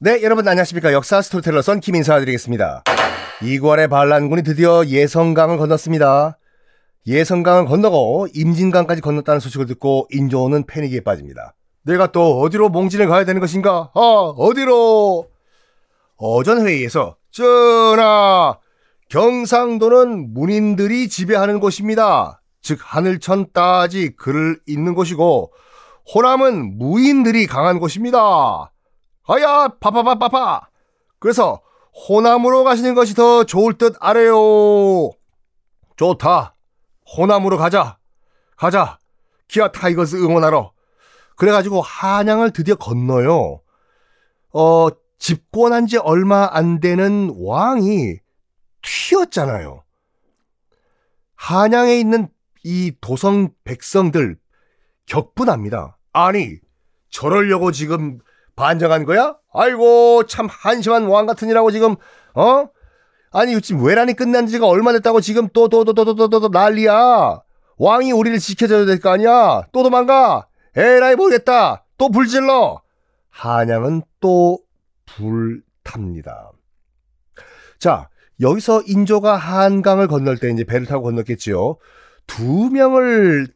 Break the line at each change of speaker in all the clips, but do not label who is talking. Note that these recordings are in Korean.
네, 여러분 안녕하십니까. 역사 스토리텔러 썬킴 인사드리겠습니다. 이괄의 반란군이 드디어 예성강을 건넜습니다. 예성강을 건너고 임진강까지 건넜다는 소식을 듣고 인조는 패닉에 빠집니다. 내가 또 어디로 몽진을 가야 되는 것인가? 아, 어디로? 어전 회의에서 전하, 경상도는 문인들이 지배하는 곳입니다. 즉 하늘천 따지 글을 읽는 곳이고 호남은 무인들이 강한 곳입니다. 아야, 파파파파파. 그래서 호남으로 가시는 것이 더 좋을 듯 아뢰오. 좋다. 호남으로 가자. 가자. 기아 타이거스 응원하러. 그래가지고 한양을 드디어 건너요. 어, 집권한 지 얼마 안 되는 왕이 튀었잖아요. 한양에 있는 이 도성 백성들 격분합니다. 아니, 저러려고 지금 반정한 거야? 아이고 참 한심한 왕 같으니라고 지금 어? 아니 지금 외란이 끝난 지가 얼마 됐다고 지금 또또 또 또 또 또 난리야. 왕이 우리를 지켜줘야 될 거 아니야. 또 도망가. 에라이 모르겠다. 또 불질러. 한양은 또 불탑니다. 자, 여기서 인조가 한강을 건널 때 이제 배를 타고 건넜겠지요. 두 명을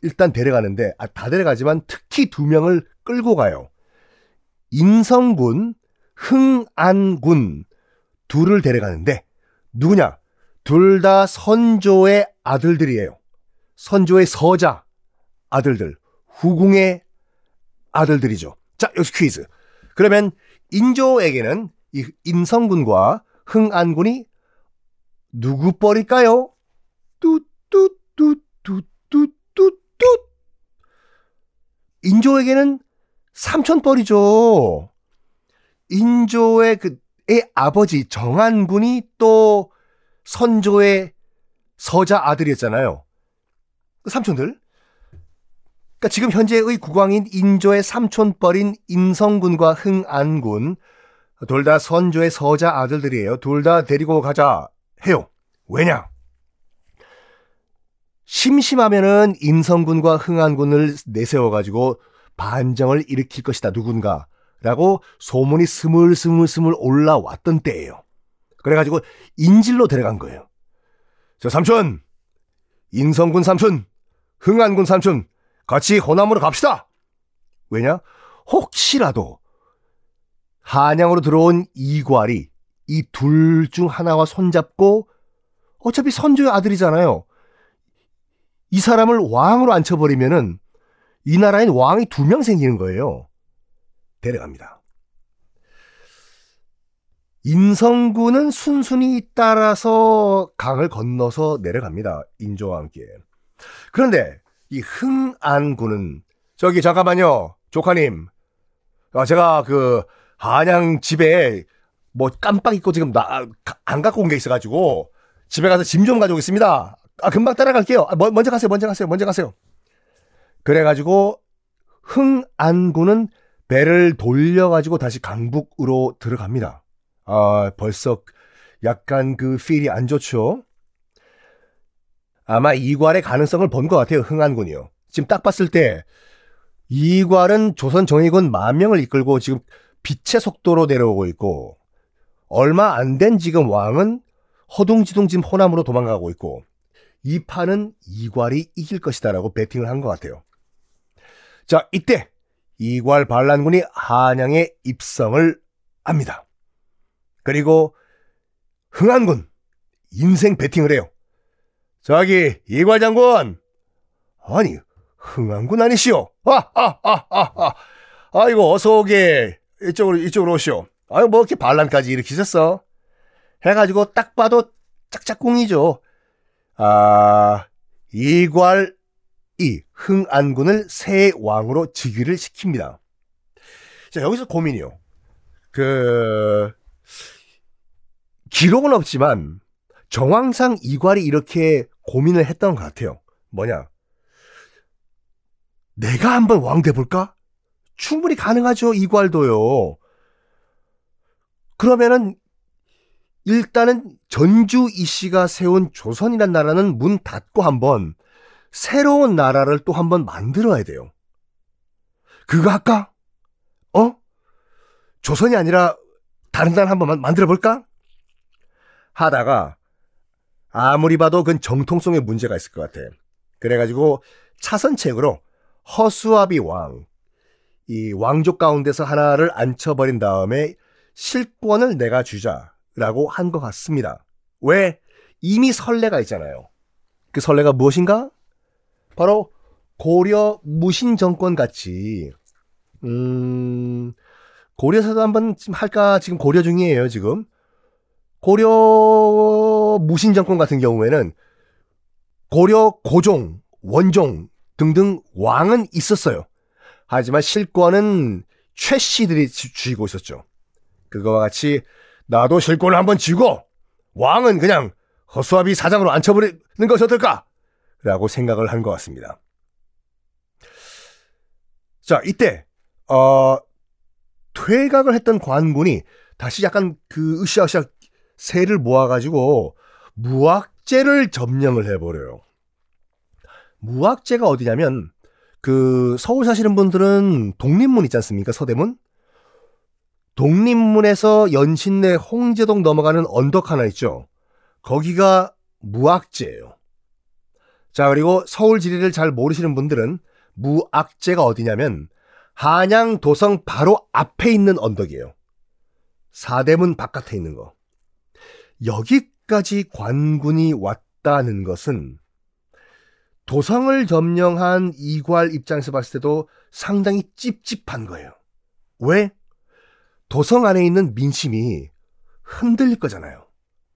일단 데려가는데, 아, 다 데려가지만 특히 두 명을 끌고 가요. 인성군, 흥안군 둘을 데려가는데 누구냐? 둘 다 선조의 아들들이에요. 선조의 서자 아들들, 후궁의 아들들이죠. 자, 여기서 퀴즈. 그러면 인조에게는 이 인성군과 흥안군이 누구 뻘일까요? 뚜뚜뚜뚜뚜뚜뚜 인조에게는 삼촌뻘이죠. 인조의 그의 아버지 정한군이 또 선조의 서자 아들이었잖아요. 그 삼촌들. 그러니까 지금 현재의 국왕인 인조의 삼촌뻘인 인성군과 흥안군 둘 다 선조의 서자 아들들이에요. 둘 다 데리고 가자 해요. 왜냐? 심심하면은 인성군과 흥안군을 내세워가지고 반정을 일으킬 것이다 누군가 라고 소문이 스물스물스물 올라왔던 때예요. 그래가지고 인질로 데려간 거예요. 저 삼촌, 인성군 삼촌, 흥안군 삼촌, 같이 호남으로 갑시다. 왜냐? 혹시라도 한양으로 들어온 이괄이 이 둘 중 하나와 손잡고 어차피 선조의 아들이잖아요. 이 사람을 왕으로 앉혀버리면은 이 나라엔 왕이 두 명 생기는 거예요. 데려갑니다. 인성군은 순순히 따라서 강을 건너서 내려갑니다. 인조와 함께. 그런데 이 흥안군은 저기 잠깐만요. 조카님. 아, 제가 그 한양 집에 뭐 깜빡 잊고 지금 나, 안 갖고 온 게 있어 가지고 집에 가서 짐 좀 가져오겠습니다. 아, 금방 따라갈게요. 아, 먼저 가세요. 먼저 가세요. 먼저 가세요. 그래가지고 흥안군은 배를 돌려가지고 다시 강북으로 들어갑니다. 아, 벌써 약간 그 필이 안 좋죠? 아마 이괄의 가능성을 본 것 같아요, 흥안군이요. 지금 딱 봤을 때, 이괄은 조선 정예군 만 명을 이끌고 지금 빛의 속도로 내려오고 있고, 얼마 안 된 지금 왕은 허둥지둥 지금 호남으로 도망가고 있고, 이 판은 이괄이 이길 것이다라고 베팅을 한 것 같아요. 자, 이때 이괄 반란군이 한양에 입성을 합니다. 그리고 흥안군 인생 배팅을 해요. 저기 이괄 장군 아니 흥안군 아니시오? 아아아아 아이고 어서 오게 이쪽으로 이쪽으로 오시오. 아유 뭐 이렇게 반란까지 일으키셨어? 해가지고 딱 봐도 짝짝꿍이죠. 아 이괄 이 흥안군을 새 왕으로 즉위를 시킵니다. 자 여기서 고민이요. 그 기록은 없지만 정황상 이괄이 이렇게 고민을 했던 것 같아요. 뭐냐? 내가 한번 왕 돼볼까? 충분히 가능하죠, 이괄도요. 그러면은, 일단은 전주 이씨가 세운 조선이란 나라는 문 닫고 한번 새로운 나라를 또 한번 만들어야 돼요. 그거 할까? 어? 조선이 아니라 다른 나라 한번 만들어 볼까? 하다가 아무리 봐도 그건 정통성에 문제가 있을 것 같아. 그래가지고 차선책으로 허수아비 왕, 이 왕족 가운데서 하나를 앉혀버린 다음에 실권을 내가 주자라고 한 것 같습니다. 왜? 이미 선례가 있잖아요. 그 선례가 무엇인가? 바로 고려 무신 정권 같이, 음, 고려사도 한번 할까 지금 고려 중이에요, 지금. 고려 무신 정권 같은 경우에는 고려 고종, 원종 등등 왕은 있었어요. 하지만 실권은 최 씨들이 쥐고 있었죠. 그거와 같이 나도 실권을 한번 쥐고 왕은 그냥 허수아비 사장으로 앉혀버리는 것이 어떨까? 라고 생각을 한 것 같습니다. 자, 이때, 어, 퇴각을 했던 관군이 다시 약간 그 으쌰으쌰 새를 모아가지고 무학제를 점령을 해버려요. 무학제가 어디냐면 그 서울 사시는 분들은 독립문 있지 않습니까? 서대문? 독립문에서 연신내 홍제동 넘어가는 언덕 하나 있죠. 거기가 무학제예요. 자, 그리고 서울 지리를 잘 모르시는 분들은 무학제가 어디냐면 한양 도성 바로 앞에 있는 언덕이에요. 사대문 바깥에 있는 거. 여기까지 관군이 왔다는 것은 도성을 점령한 이괄 입장에서 봤을 때도 상당히 찝찝한 거예요. 왜? 도성 안에 있는 민심이 흔들릴 거잖아요.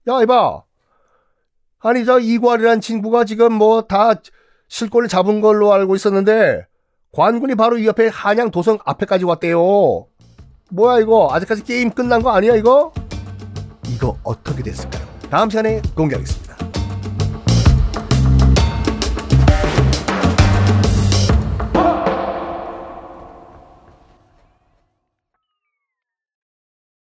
야, 이봐. 아니, 저 이괄이란 친구가 지금 뭐 다 실권을 잡은 걸로 알고 있었는데, 관군이 바로 이 옆에 한양 도성 앞에까지 왔대요. 뭐야, 이거? 아직까지 게임 끝난 거 아니야, 이거? 이거 어떻게 됐을까요? 다음 시간에 공개하겠습니다.